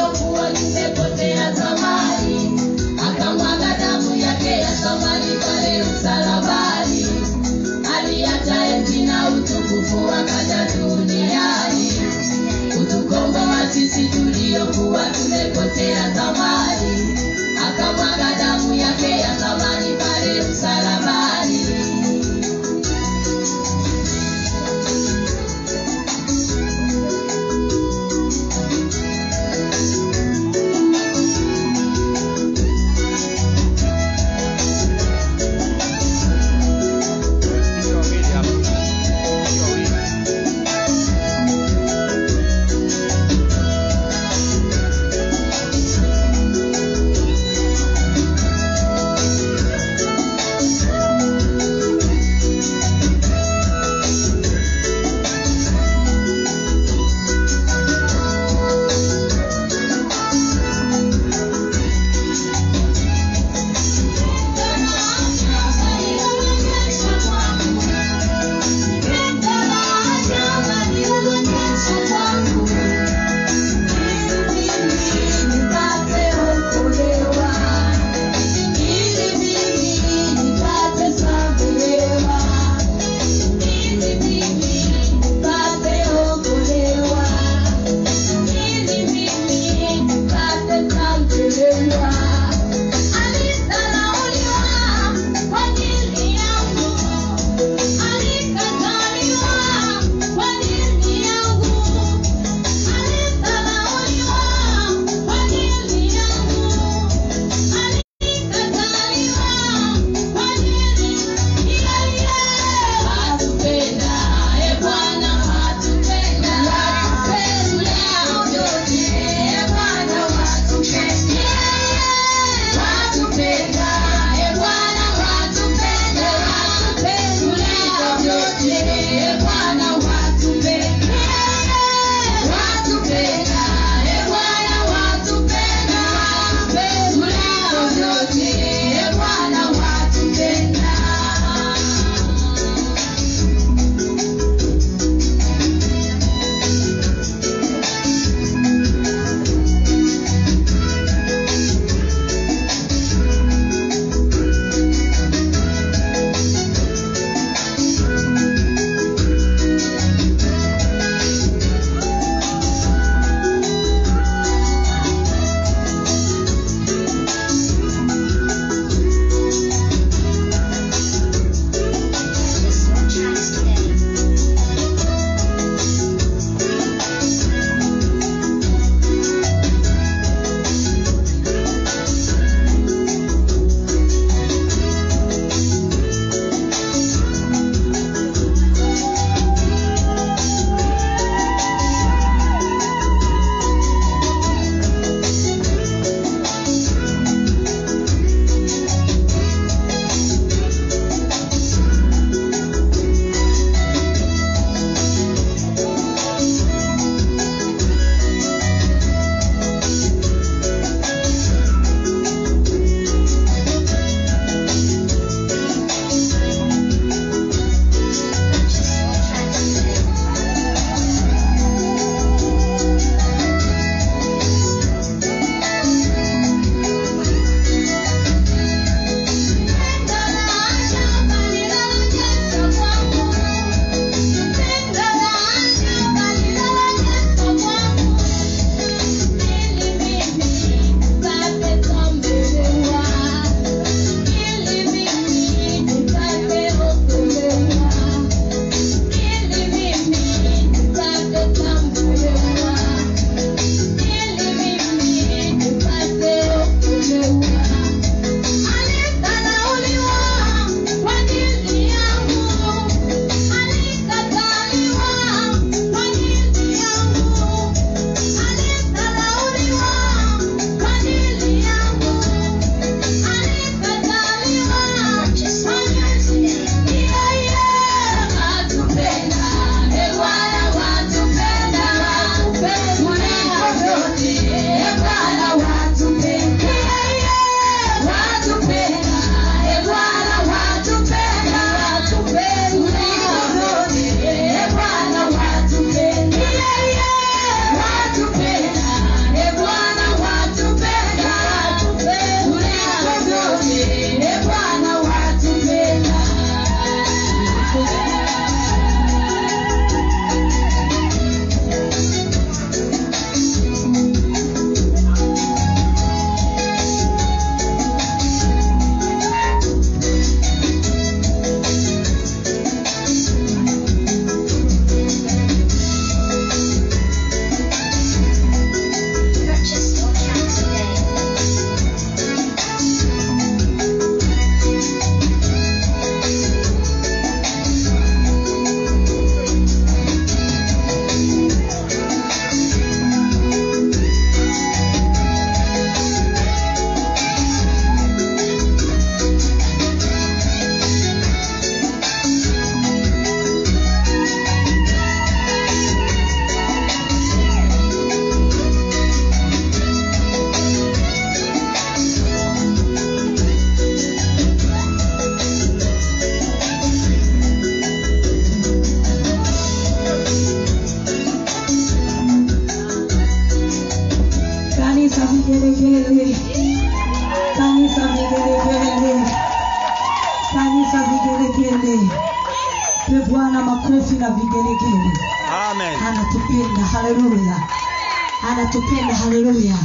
your one. Makofi na vigelegele. Amen. anatupenda. Haleluya anatupenda. Haleluya